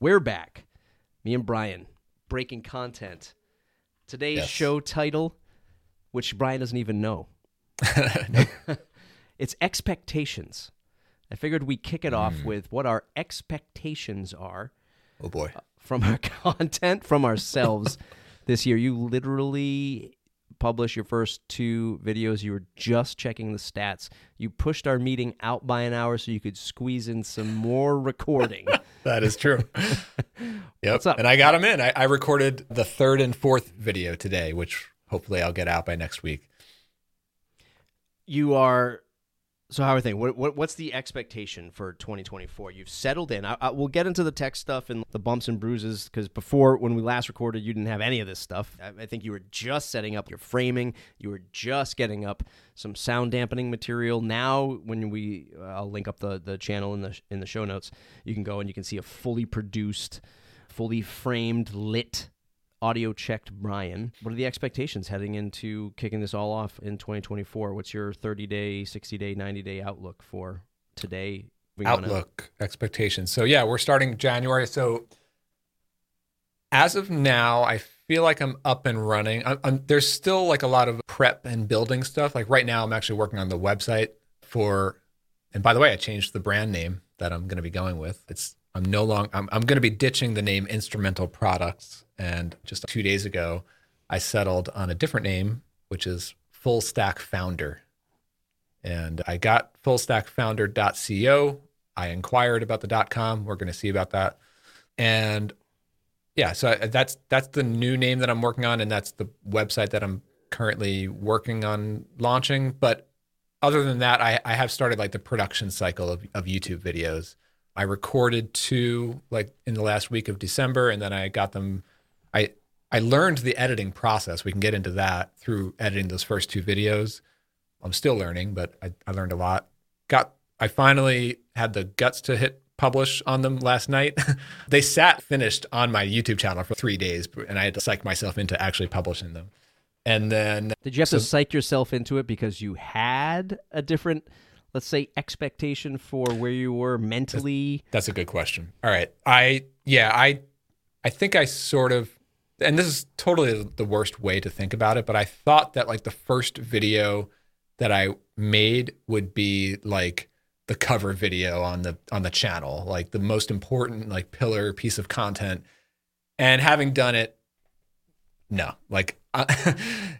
We're back. Me and Brian breaking content. Today's Yes. show title, which Brian doesn't even know. it's expectations. I figured we kick it Hmm. off with what our expectations are Oh boy. from our content from ourselves this year. You literally published your first two videos. You were just checking the stats. You pushed our meeting out by an hour so you could squeeze in some more recording. That is true. yep. What's up? And I got them in. I, I recorded the third and fourth video today, which hopefully I'll get out by next week. you are so how are things? What, what what's the expectation for 2024 you've settled in. I, I, we'll get into the tech stuff and the bumps and bruises because before when we last recorded you didn't have any of this stuff. I, I think you were just setting up your framing. You were just getting up some sound dampening material. Now when we uh, i'll link up the the channel in the in the show notes you can go and you can see a fully produced fully framed lit audio checked Brian. What are the expectations heading into kicking this all off in 2024? What's your 30 day, 60 day, 90 day outlook for today? Outlook, expectations. So yeah, we're starting January. So as of now, I feel like I'm up and running. I'm, I'm, there's still like a lot of prep and building stuff. Like right now, I'm actually working on the website for. And by the way, I changed the brand name that I'm going to be going with. It's I'm no longer I'm, I'm going to be ditching the name Instrumental Products. And just two days ago, I settled on a different name, which is Full Stack Founder. And I got fullstackfounder.co. I inquired about the .com. We're going to see about that. And yeah, so I- that's that's the new name that I'm working on, and that's the website that I'm currently working on launching. But other than that, I, I have started like the production cycle of, of YouTube videos. I recorded two like in the last week of December, and then I got them. I I learned the editing process. We can get into that through editing those first two videos. I'm still learning, but I, I learned a lot. Got I finally had the guts to hit publish on them last night. they sat finished on my YouTube channel for three days, and I had to psych myself into actually publishing them. And then Did you have So- to psych yourself into it because you had a different, let's say, expectation for where you were mentally? That's a good question. All right. I yeah, I I think I sort of and this is totally the worst way to think about it, but I thought that like the first video that I made would be like the cover video on the on the channel, like the most important like pillar piece of content. And having done it no, like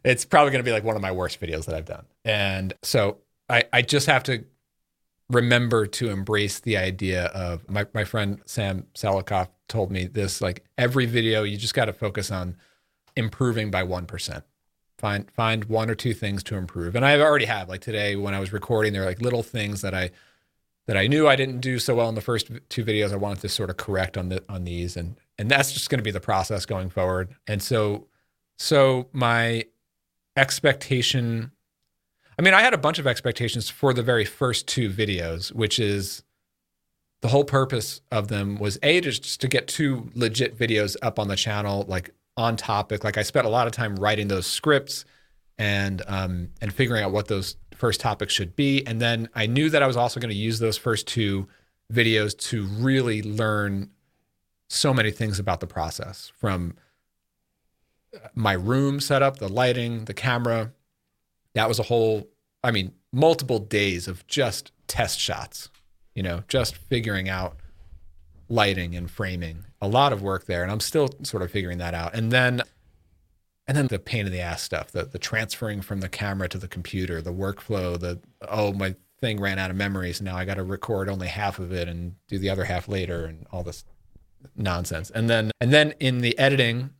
it's probably going to be like one of my worst videos that I've done. And so I I just have to remember to embrace the idea of my, my friend Sam Selikoff told me this like every video you just got to focus on improving by 1%. Find find one or two things to improve. And I already have like today when I was recording there are like little things that I that I knew I didn't do so well in the first two videos I wanted to sort of correct on the on these and and that's just going to be the process going forward. And so so my expectation I mean, I had a bunch of expectations for the very first two videos, which is the whole purpose of them was a just to get two legit videos up on the channel, like on topic. Like I spent a lot of time writing those scripts and um, and figuring out what those first topics should be, and then I knew that I was also going to use those first two videos to really learn so many things about the process from my room setup, the lighting, the camera, that was a whole i mean multiple days of just test shots you know just figuring out lighting and framing a lot of work there. And i'm still sort of figuring that out. And then and then the pain in the ass stuff the the transferring from the camera to the computer the workflow the oh my thing ran out of memory so now i got to record only half of it and do the other half later and all this nonsense. And then and then in the editing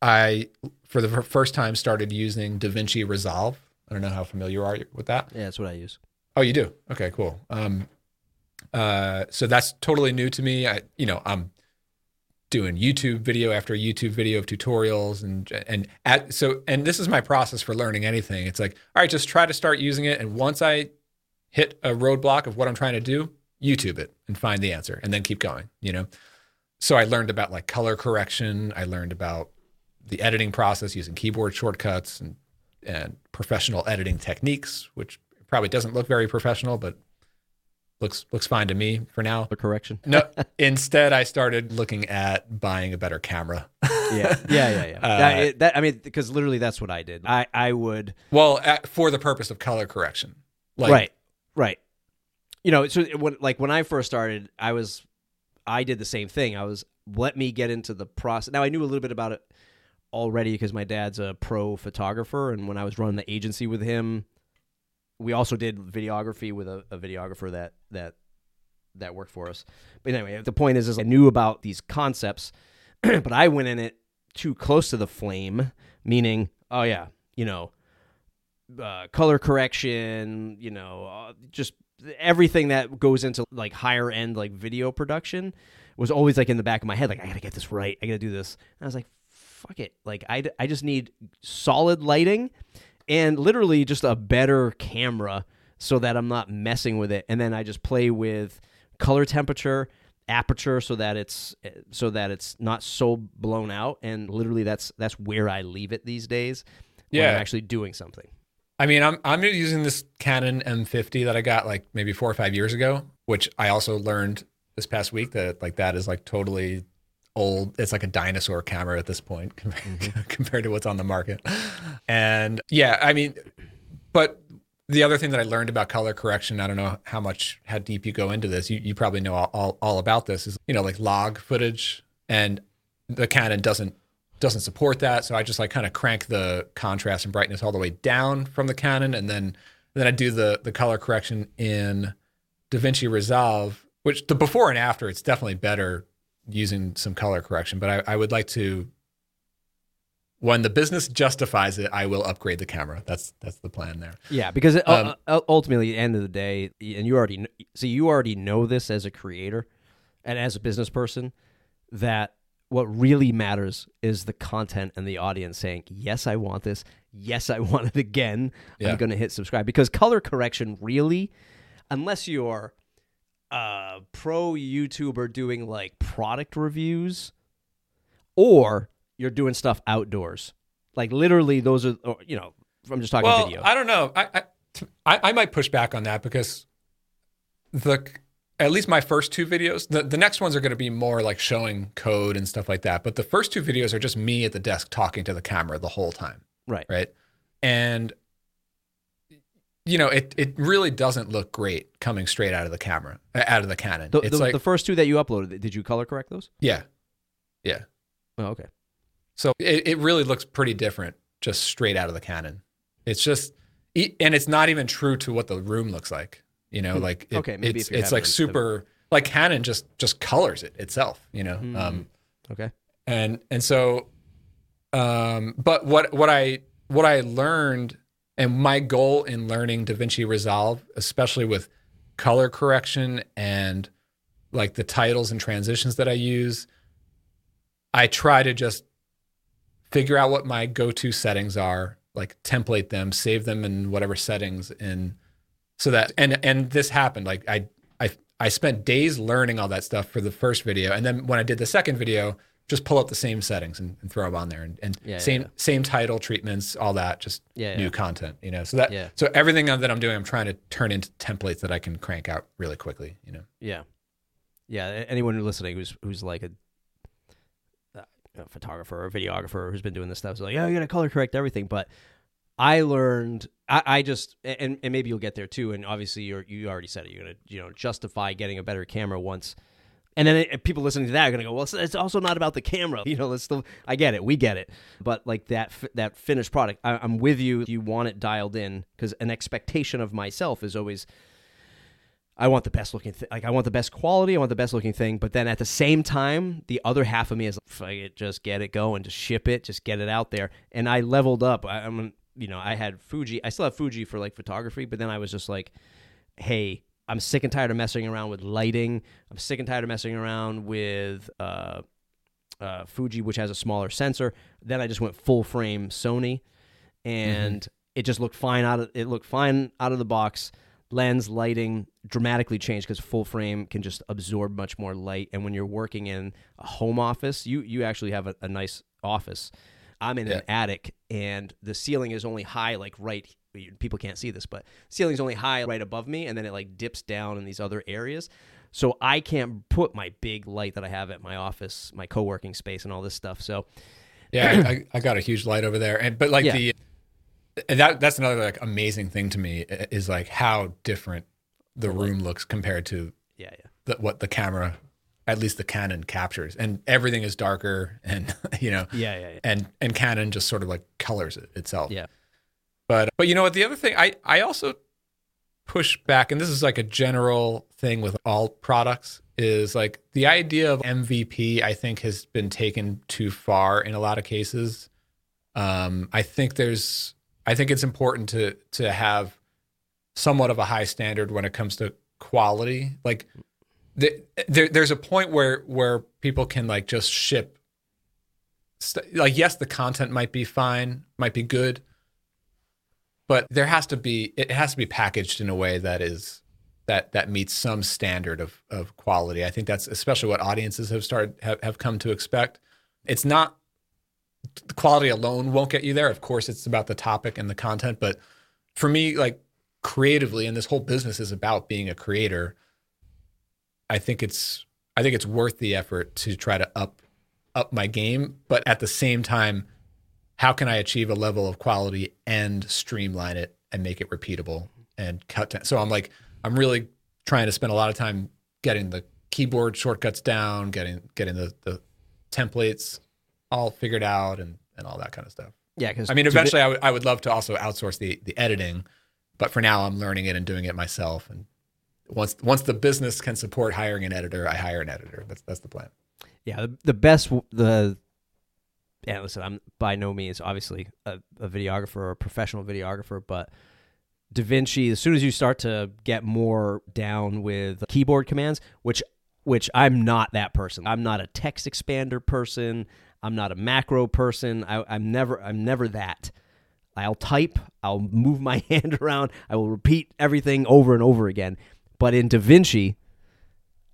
i for the first time started using davinci resolve I don't know how familiar you are with that. Yeah, that's what I use. Oh, you do? Okay, cool. Um, uh, so that's totally new to me. I, you know, I'm doing YouTube video after YouTube video of tutorials and and at so and this is my process for learning anything. It's like, all right, just try to start using it, and once I hit a roadblock of what I'm trying to do, YouTube it and find the answer, and then keep going. You know. So I learned about like color correction. I learned about the editing process using keyboard shortcuts and and professional editing techniques, which probably doesn't look very professional, but looks looks fine to me for now. The correction. No, instead I started looking at buying a better camera. Yeah, yeah, yeah, yeah. Uh, that, it- that- I mean, because literally that's what I did. I I would well, at, for the purpose of color correction. Like, right, right. You know, so when like when I first started, I was I did the same thing. I was let me get into the process. Now I knew a little bit about it already because my dad's a pro photographer, and when I was running the agency with him, we also did videography with a, a videographer that that that worked for us. But anyway, the point is, is I knew about these concepts, but I went in it too close to the flame, meaning, oh yeah, you know, uh, color correction, you know, uh, just everything that goes into like higher end like video production was always like in the back of my head, like I gotta get this right, I gotta do this. And I was like, fuck it, like I, I just need solid lighting and literally just a better camera so that I'm not messing with it. And then I just play with color temperature, aperture, so that it's eh, so that it's not so blown out. And literally, that's that's where I leave it these days. when Yeah. I'm actually doing something. I mean, I'm I'm using this Canon M50 that I got like maybe four or five years ago, which I also learned this past week that like that is like totally old. It's like a dinosaur camera at this point compared, mm-hmm. compared to what's on the market. And yeah, I mean, but the other thing that I learned about color correction, I don't know how much how deep you go into this. You you probably know all, all, all about this. Is you know like log footage, and the Canon doesn't doesn't support that. So I just like kind of crank the contrast and brightness all the way down from the Canon, and then then I do the the color correction in DaVinci Resolve, which the before and after it's definitely better using some color correction. But I, I would like to when the business justifies it, I will upgrade the camera. That's that's the plan there. Yeah, because Um, uh, ultimately, at the end of the day, and you already so you already know this as a creator and as a business person that what really matters is the content and the audience saying, "Yes, I want this. Yes, I want it again. Yeah. I'm going to hit subscribe." Because color correction really, unless you're a pro YouTuber doing like product reviews, or you're doing stuff outdoors, like literally, those are or, you know. I'm just talking well, video. I don't know. I, I I I might push back on that because the at least my first two videos, the, the next ones are going to be more like showing code and stuff like that. But the first two videos are just me at the desk talking to the camera the whole time, right. right? And you know, it it really doesn't look great coming straight out of the camera, uh, out of the Canon. The, it's the, like the first two that you uploaded, did you color correct those? yeah, yeah. Oh, okay. So it, it really looks pretty different just straight out of the Canon. It's just, and it's not even true to what the room looks like. You know, like it, Okay, maybe it's it's like super like Canon just just colors it itself. You know, um, Okay. and and so, um, but what what I what I learned and my goal in learning DaVinci Resolve, especially with color correction and like the titles and transitions that I use, I try to just figure out what my go-to settings are, like template them, save them in whatever settings in so that and and this happened. Like I I I spent days learning all that stuff for the first video. And then when I did the second video just pull up the same settings and, and throw them on there and, and Yeah, same yeah. same title treatments all that just Yeah, new content you know so that Yeah. so everything that I'm doing I'm trying to turn into templates that I can crank out really quickly you know Yeah. Yeah. Anyone listening who's who's like a, a photographer or videographer who's been doing this stuff is like, yeah, you got to color correct everything. But I learned, I, I just, and, and maybe you'll get there too. And obviously, you're, you already said it. You're gonna, you know, justify getting a better camera once. And then it, people listening to that are gonna go, well, it's, it's also not about the camera. You know, let's still. I get it, we get it. But like that, that finished product, I, I'm with you. You want it dialed in because an expectation of myself is always I want the best looking thing. Like I want the best quality. I want the best looking thing. But then at the same time, the other half of me is it, just get it going, just ship it, just get it out there. And I leveled up. I, I'm, you know, I had Fuji. I still have Fuji for like photography, but then I was just like, hey, I'm sick and tired of messing around with lighting. I'm sick and tired of messing around with uh, uh, Fuji, which has a smaller sensor. Then I just went full frame Sony, and it just looked fine out of it looked fine out of the box. Lens lighting dramatically changed because full frame can just absorb much more light. And when you're working in a home office, you you actually have a, a nice office. I'm in Yeah. an attic and the ceiling is only high like right people can't see this, but ceiling's only high right above me and then it like dips down in these other areas. So I can't put my big light that I have at my office, my co-working space and all this stuff. So Yeah, I, I got a huge light over there, and but like Yeah. the and that that's another like amazing thing to me is like how different the room looks compared to yeah, yeah. the, what the camera, at least the Canon captures, and everything is darker, and you know, Yeah, yeah, yeah. and and Canon just sort of like colors it itself. Yeah. But but you know what? The other thing I I also push back, and this is like a general thing with all products, is like the idea of MVP. I think has been taken too far in a lot of cases. Um, I think there's I think it's important to to have somewhat of a high standard when it comes to quality. Like the, there, there's a point where where people can like just ship st- like yes the content might be fine might be good but there has to be it has to be packaged in a way that is that that meets some standard of of quality. I think that's especially what audiences have started have, have come to expect. It's not the quality alone won't get you there. Of course it's about the topic and the content but for me like creatively and this whole business is about being a creator i think it's i think it's worth the effort to try to up up my game but at the same time how can i achieve a level of quality and streamline it and make it repeatable and cut down so i'm like i'm really trying to spend a lot of time getting the keyboard shortcuts down getting getting the, the templates all figured out and and all that kind of stuff Yeah, because I mean, eventually, I would I would love to also outsource the the editing, but for now, I'm learning it and doing it myself. And once once the business can support hiring an editor, I hire an editor. That's that's the plan. Yeah, the, the best the yeah. Listen, I'm by no means obviously a, a videographer or a professional videographer, but DaVinci. As soon as you start to get more down with keyboard commands, which which I'm not that person. I'm not a text expander person. I'm not a macro person. I, I'm never I'm never that. I'll type. I'll move my hand around. I will repeat everything over and over again. But in Da Vinci,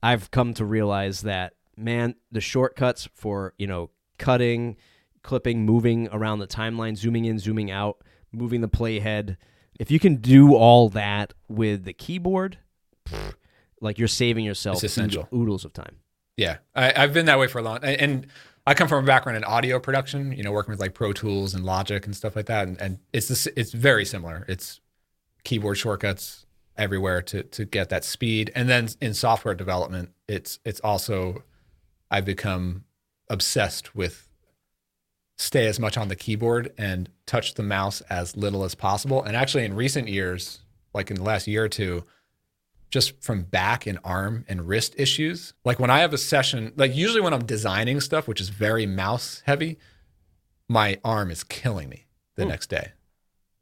I've come to realize that man, the shortcuts for you know cutting, clipping, moving around the timeline, zooming in, zooming out, moving the playhead. If you can do all that with the keyboard, like you're saving yourself It's essential. oodles of time. Yeah, I, I've been that way for a long. And, and I come from a background in audio production. You know, working with like Pro Tools and Logic and stuff like that. And, and it's this, it's very similar. It's keyboard shortcuts everywhere to to get that speed. And then in software development, it's it's also I've become obsessed with stay as much on the keyboard and touch the mouse as little as possible. And actually, in recent years, like in the last year or two, just from back and arm and wrist issues. Like when I have a session, like usually when I'm designing stuff, which is very mouse heavy, my arm is killing me the hmm. next day.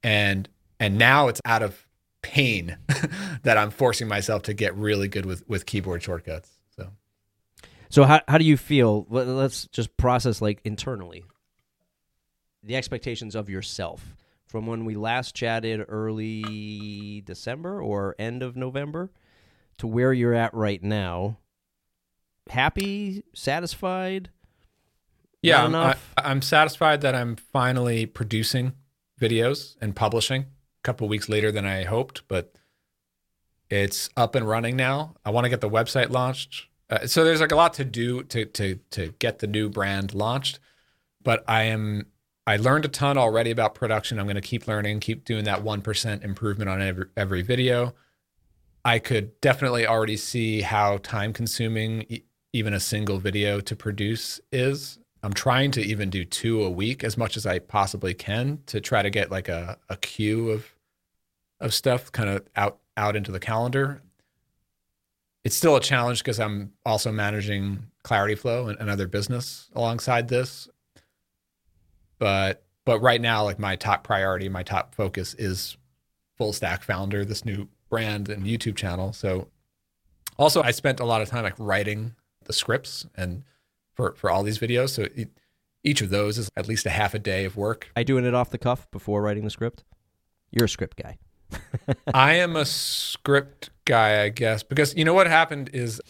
And and now it's out of pain that I'm forcing myself to get really good with with keyboard shortcuts. So So how how do you feel? Let- Let's just process like internally the expectations of yourself from when we last chatted early December or end of November to where you're at right now. Happy, satisfied? yeah, I'm, I, enough? I'm satisfied that I'm finally producing videos and publishing a couple weeks later than I hoped, but it's up and running now. I want to get the website launched. Uh, so there's like a lot to do to to to get the new brand launched, but I am I learned a ton already about production. I'm going to keep learning, keep doing that 1% improvement on every every video. I could definitely already see how time consuming e- even a single video to produce is. I'm trying to even do two a week as much as I possibly can to try to get like a, a queue of of stuff kind of out out into the calendar. It's still a challenge because I'm also managing Clarity Flow and another business alongside this. But but right now, like my top priority, my top focus is Full Stack Founder, this new brand and YouTube channel. So also I spent a lot of time like writing the scripts and for for all these videos. So e- each of those is at least a half a day of work. I doing it off the cuff before writing the script? You're a script guy. I am a script guy, I guess, because you know what happened is,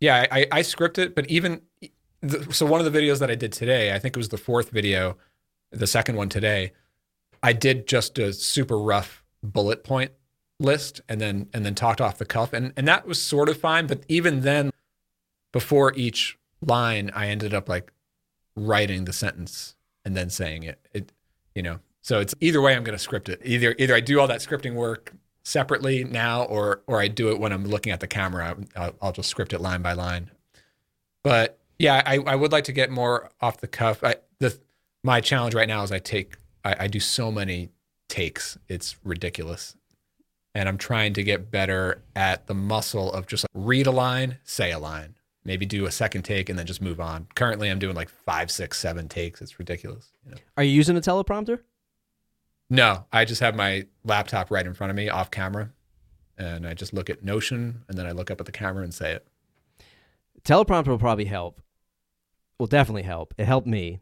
yeah, I, I script it, but even the, so one of the videos that I did today, I think it was the fourth video, the second one today. I did just a super rough bullet point list and then and then talked off the cuff and and that was sort of fine but even then before each line I ended up like writing the sentence and then saying it. It you know so it's either way I'm going to script it. Either either I do all that scripting work separately now or or I do it when I'm looking at the camera. I'll, I'll just script it line by line. But yeah I, I would like to get more off the cuff. I the my challenge right now is I take I, I do so many takes. It's ridiculous. And I'm trying to get better at the muscle of just like read a line, say a line, maybe do a second take, and then just move on. Currently, I'm doing like five, six, seven takes. It's ridiculous. You know? Are you using a teleprompter? No, I just have my laptop right in front of me, off camera, and I just look at Notion, and then I look up at the camera and say it. Teleprompter will probably help. Will definitely help. It helped me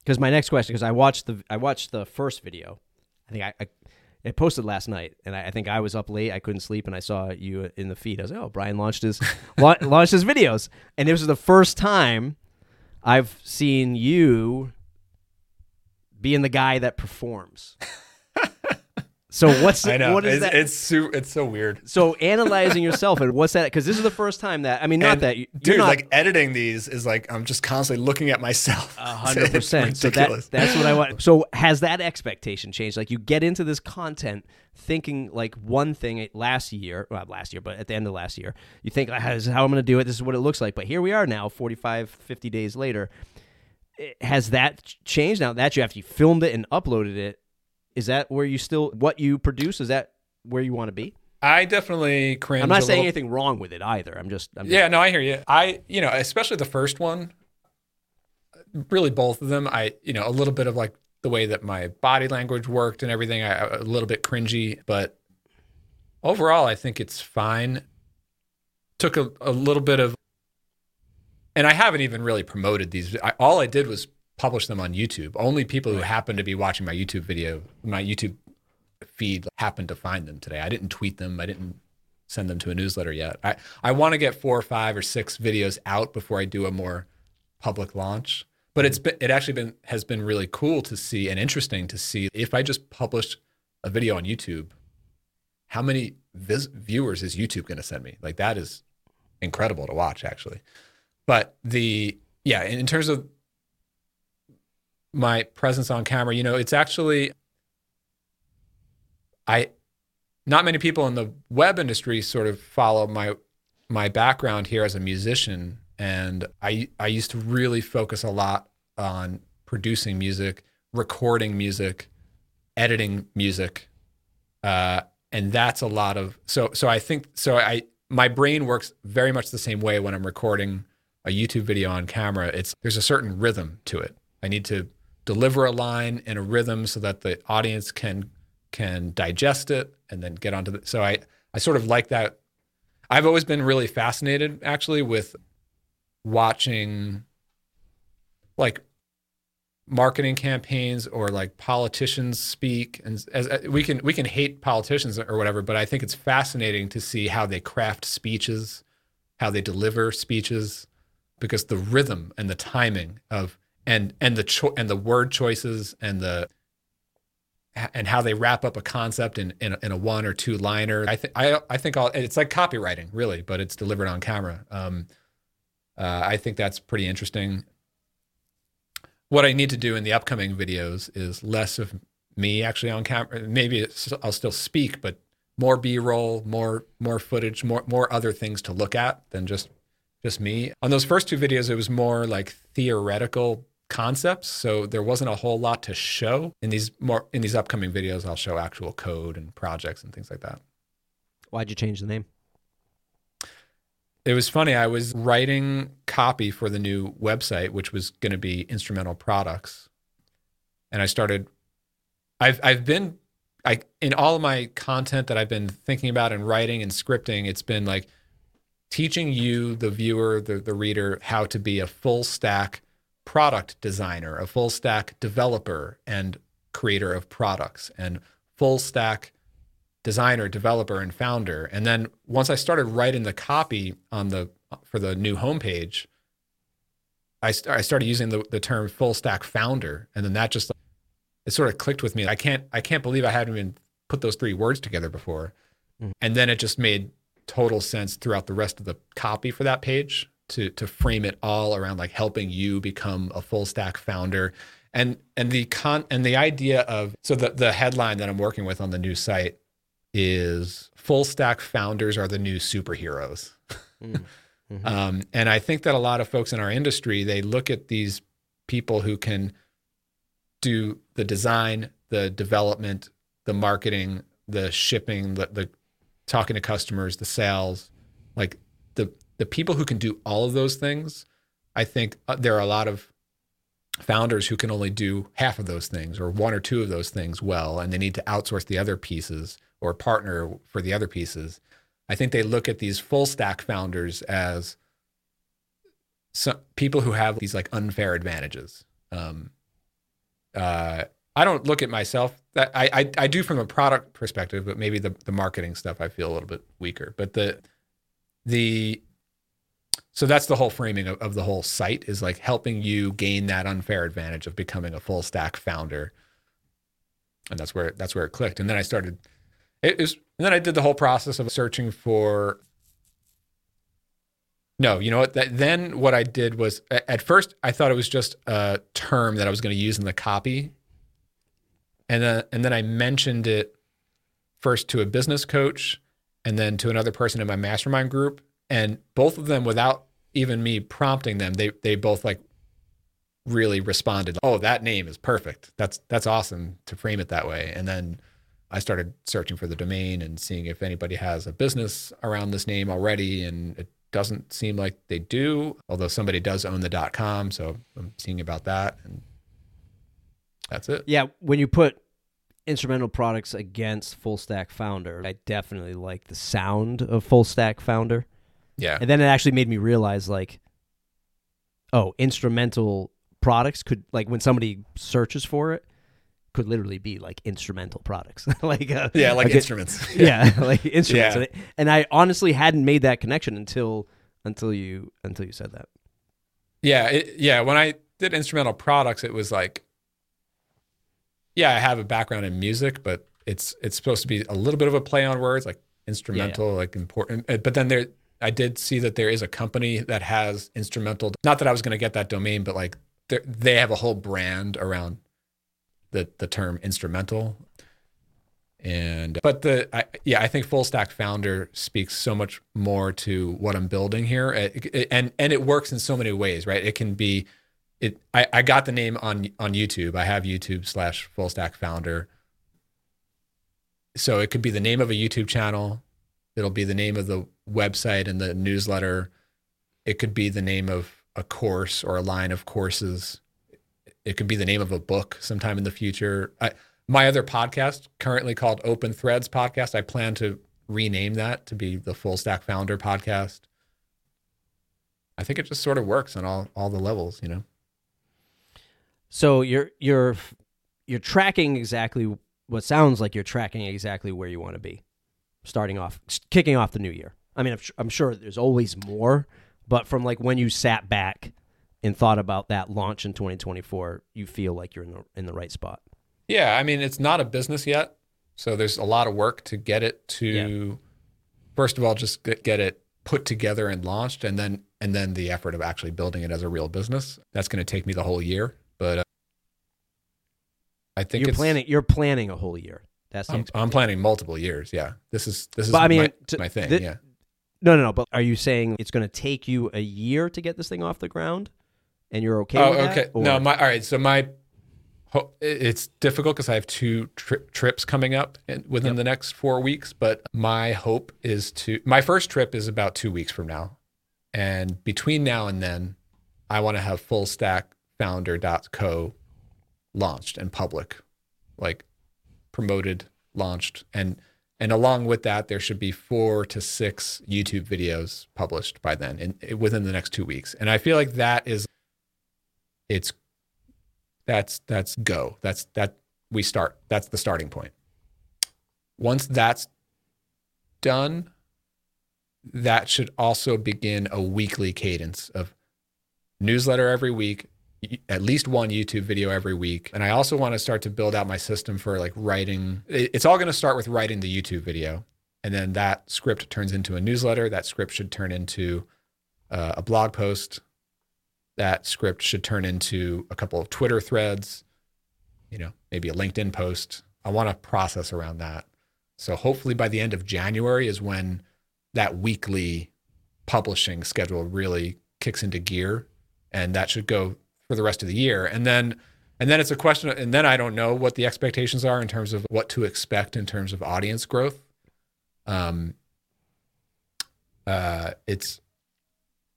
because my next question, because I watched the I watched the first video. I think I, I it posted last night, and I, I, think I was up late. I couldn't sleep, and I saw you in the feed. I was like, "Oh, Brian launched his la- launched his videos," and this was the first time I've seen you being the guy that performs. So what's I know. what is it's, that? It's so, it's so weird. So analyzing yourself and what's that? Because this is the first time that I mean, not And, that you, dude, you're not, like editing these is like I'm just constantly looking at myself. A hundred percent. So that that's what I want. So has that expectation changed? Like you get into this content thinking like one thing last year, well, not last year, but at the end of last year, you think "Ah, this is how I'm going to do it. This is what it looks like. But here we are now, 45, 50 days later. Has that changed now that you after you filmed it and uploaded it? Is that where you still what you produce? Is that where you want to be? I definitely cringe. I'm not saying little- anything wrong with it either. I'm just, I'm just Yeah, no, I hear you. I, you know, especially the first one, really both of them. I, you know, a little bit of like the way that my body language worked and everything. I, a little bit cringy, but overall, I think it's fine. Took a, a little bit of, and I haven't even really promoted these. I, all I did was publish them on YouTube. Only people who happen to be watching my YouTube video, my YouTube feed, happened to find them today. I didn't tweet them. I didn't send them to a newsletter yet. I, I want to get four or five or six videos out before I do a more public launch. But it's been it actually been has been really cool to see and interesting to see if I just publish a video on YouTube, how many vis- viewers is YouTube going to send me? Like that is incredible to watch actually. But the yeah, in in terms of my presence on camera, you know, it's actually I not many people in the web industry sort of follow my my background here as a musician and I I used to really focus a lot on producing music, recording music, editing music. Uh, and that's a lot of so so I think so I my brain works very much the same way when I'm recording a YouTube video on camera. It's there's a certain rhythm to it. I need to deliver a line in a rhythm so that the audience can can digest it and then get onto the so I I sort of like that. I've always been really fascinated actually with watching like marketing campaigns or like politicians speak and as, as we can we can hate politicians or whatever but I think it's fascinating to see how they craft speeches how they deliver speeches because the rhythm and the timing of and and the cho- and the word choices and the and how they wrap up a concept in in a, in a one or two liner. I think I I think all it's like copywriting really, but it's delivered on camera. Um, uh, I think that's pretty interesting. What I need to do in the upcoming videos is less of me actually on camera. Maybe I'll still speak, but more B-roll, more more footage, more more other things to look at than just just me. On those first two videos, it was more like theoretical concepts, so there wasn't a whole lot to show. In these more in these upcoming videos, I'll show actual code and projects and things like that. Why'd you change the name? It was funny. I was writing copy for the new website, which was going to be instrumental products, and I started. I've I've been I in all of my content that I've been thinking about and writing and scripting. It's been like teaching you, the viewer, the the reader, how to be a full stack product designer, a full stack developer and creator of products, and full stack designer, developer, and founder. And then once I started writing the copy on the for the new homepage, I, st- I started using the, the term full stack founder, and then that just it sort of clicked with me. I can't I can't believe I hadn't even put those three words together before, mm. and then it just made total sense throughout the rest of the copy for that page to to frame it all around like helping you become a full stack founder and and the con and the idea of so the the headline that I'm working with on the new site is full stack founders are the new superheroes. Mm. Mm-hmm. Um, and I think that a lot of folks in our industry they look at these people who can do the design, the development, the marketing, the shipping, the, the talking to customers, the sales, like the the people who can do all of those things. I think uh, there are a lot of founders who can only do half of those things or one or two of those things well, and they need to outsource the other pieces or partner for the other pieces. I think they look at these full stack founders as some people who have these like unfair advantages. Um, uh, I don't look at myself that I, I, I do from a product perspective, but maybe the the marketing stuff I feel a little bit weaker. But the the so that's the whole framing of, of the whole site is like helping you gain that unfair advantage of becoming a full stack founder. And that's where that's where it clicked. And then I started it was and then I did the whole process of searching for no, you know what? That, then what I did was at first I thought it was just a term that I was going to use in the copy, and then and then I mentioned it first to a business coach, and then to another person in my mastermind group, and both of them without even me prompting them, they they both like really responded. Oh, that name is perfect. That's that's awesome to frame it that way. And then I started searching for the domain and seeing if anybody has a business around this name already, and it doesn't seem like they do. Although somebody does own the .com, so I'm seeing about that, and that's it. Yeah, when you put instrumental products against full stack founder, I definitely like the sound of full stack founder. Yeah. And then it actually made me realize like oh, instrumental products could like when somebody searches for it could literally be like instrumental products. like uh, Yeah, like, like instruments. It, yeah, like instruments. Yeah. And, I honestly hadn't made that connection until until you until you said that. Yeah, it, yeah, when I did instrumental products it was like yeah, I have a background in music, but it's it's supposed to be a little bit of a play on words like instrumental, yeah, yeah. like important. But then there I did see that there is a company that has instrumental. Not that I was going to get that domain, but like they have a whole brand around the the term instrumental. And but the I, yeah, I think full stack founder speaks so much more to what I'm building here, it, it, and and it works in so many ways, right? It can be it. I, I got the name on on YouTube. I have YouTube slash full stack founder. So it could be the name of a YouTube channel. It'll be the name of the website and the newsletter. It could be the name of a course or a line of courses. It could be the name of a book sometime in the future. I, my other podcast, currently called Open Threads Podcast, I plan to rename that to be the Full Stack Founder Podcast. I think it just sort of works on all all the levels, you know. So you're you're you're tracking exactly what sounds like you're tracking exactly where you want to be starting off, kicking off the new year. I mean, I'm sure there's always more, but from like when you sat back and thought about that launch in 2024, you feel like you're in the in the right spot. Yeah, I mean, it's not a business yet, so there's a lot of work to get it to. Yeah. First of all, just get, get it put together and launched, and then and then the effort of actually building it as a real business. That's going to take me the whole year, but uh, I think you're planning. You're planning a whole year. That's I'm, I'm, planning multiple years. Yeah, this is this is but, I mean, my, to, my thing. yeah. No, no, no. But are you saying it's going to take you a year to get this thing off the ground, and you're okay? Oh, okay. That, no, my all right. So my it's difficult because I have two tri- trips coming up in, within yep. the next four weeks. But my hope is to my first trip is about two weeks from now, and between now and then, I want to have full stack founder.co launched and public, like promoted, launched, and and along with that, there should be four to six YouTube videos published by then, in, within the next two weeks. And I feel like that is, it's, that's that's go. That's that we start. That's the starting point. Once that's done, that should also begin a weekly cadence of newsletter every week, at least one YouTube video every week. And I also want to start to build out my system for like writing. It's all going to start with writing the YouTube video. And then that script turns into a newsletter. That script should turn into uh, a blog post. That script should turn into a couple of Twitter threads, you know, maybe a LinkedIn post. I want to process around that. So hopefully by the end of January is when that weekly publishing schedule really kicks into gear and that should go for the rest of the year. And then and then it's a question and then I don't know what the expectations are in terms of what to expect in terms of audience growth. Um uh it's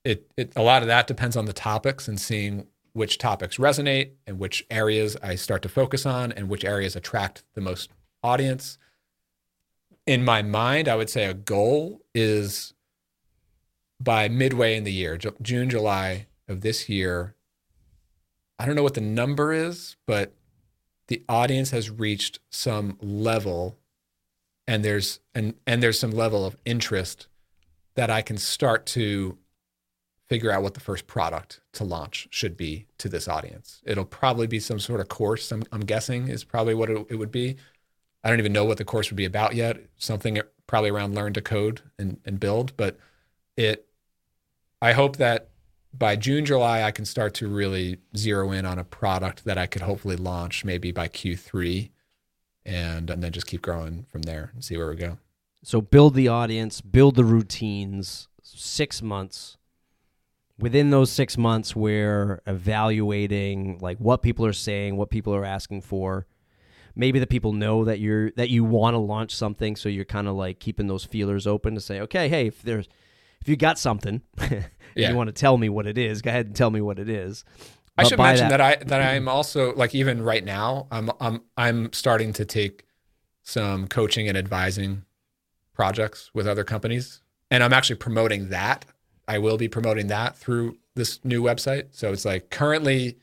it, it a lot of that depends on the topics and seeing which topics resonate and which areas I start to focus on and which areas attract the most audience. In my mind, I would say a goal is by midway in the year, June, July of this year, I don't know what the number is, but the audience has reached some level and there's and and there's some level of interest that I can start to figure out what the first product to launch should be to this audience. It'll probably be some sort of course. I'm, I'm guessing is probably what it, it, would be. I don't even know what the course would be about yet. Something probably around learn to code and, and build. But it, I hope that by June, July, I can start to really zero in on a product that I could hopefully launch maybe by Q3 and, and then just keep growing from there and see where we go. So build the audience, build the routines, six months. Within those six months, we're evaluating like what people are saying, what people are asking for. Maybe the people know that you're that you want to launch something, so you're kind of like keeping those feelers open to say, okay, hey, if there's if you got something, yeah. you want to tell me what it is, go ahead and tell me what it is. I should mention that, that, I that I'm also like even right now I'm I'm I'm starting to take some coaching and advising projects with other companies, and I'm actually promoting that. I will be promoting that through this new website. So it's like currently,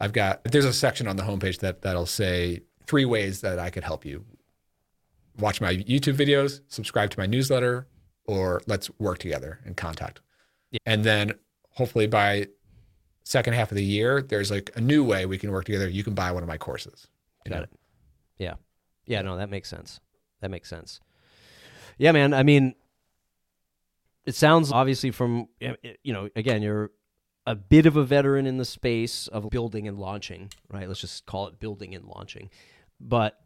I've got there's a section on the homepage that that'll say three ways that I could help you. Watch my YouTube videos, subscribe to my newsletter, or let's work together and contact. Yeah. And then hopefully by second half of the year, there's like a new way we can work together. You can buy one of my courses. Got know? it. Yeah. Yeah, no, that makes sense. That makes sense. Yeah, man. I mean, it sounds obviously from, eh, eh, you know, again, you're a bit of a veteran in the space of building and launching, right? Let's just call it building and launching. But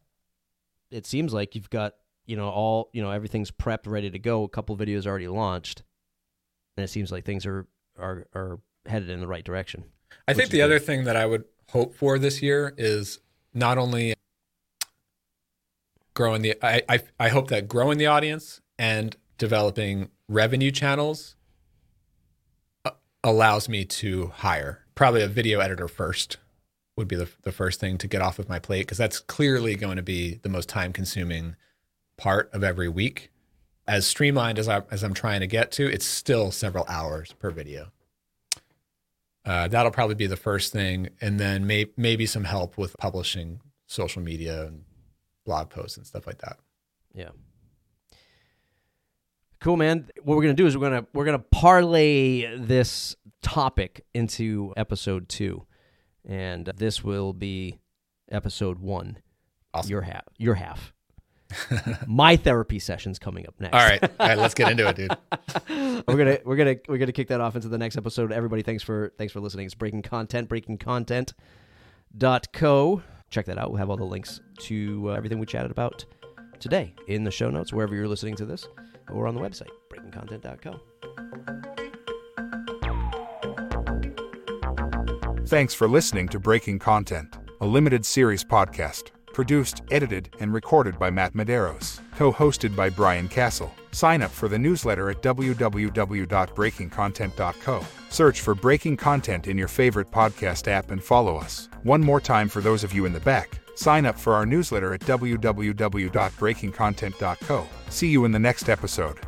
it seems like you've got you know all you know everything's prepped ready to go a couple videos already launched and it seems like things are are are headed in the right direction i think the good. other thing that i would hope for this year is not only growing the I, I i hope that growing the audience and developing revenue channels uh, allows me to hire probably a video editor first would be the, the first thing to get off of my plate because that's clearly going to be the most time consuming part of every week. As streamlined as I as I'm trying to get to, it's still several hours per video. Uh, that'll probably be the first thing, and then may, maybe some help with publishing social media and blog posts and stuff like that. Yeah. Cool, man. What we're gonna do is we're gonna we're gonna parlay this topic into episode two, and this will be episode one. Awesome. Your half. Your half. My therapy session's coming up next. All right, all right, let's get into it, dude. we're gonna we're gonna we're gonna kick that off into the next episode. Everybody, thanks for thanks for listening. It's breaking content, breakingcontent.co. Check that out. We'll have all the links to uh, everything we chatted about today in the show notes, wherever you're listening to this, or on the website, breakingcontent.co. Thanks for listening to Breaking Content, a limited series podcast produced, edited, and recorded by Matt Medeiros, co hosted by Brian Casel. Sign up for the newsletter at www.breakingcontent.co. Search for Breaking Content in your favorite podcast app and follow us. One more time for those of you in the back. Sign up for our newsletter at www.breakingcontent.co. See you in the next episode.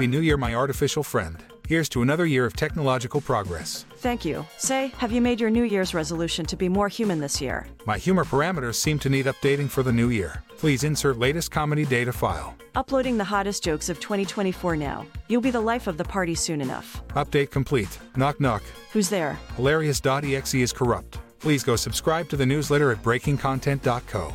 Happy New Year, my artificial friend. Here's to another year of technological progress. Thank you. Say, have you made your New Year's resolution to be more human this year? My humor parameters seem to need updating for the new year. Please insert latest comedy data file. Uploading the hottest jokes of 2024 now. You'll be the life of the party soon enough. Update complete. Knock knock. Who's there? Hilarious.exe is corrupt. Please go subscribe to the newsletter at breakingcontent.co.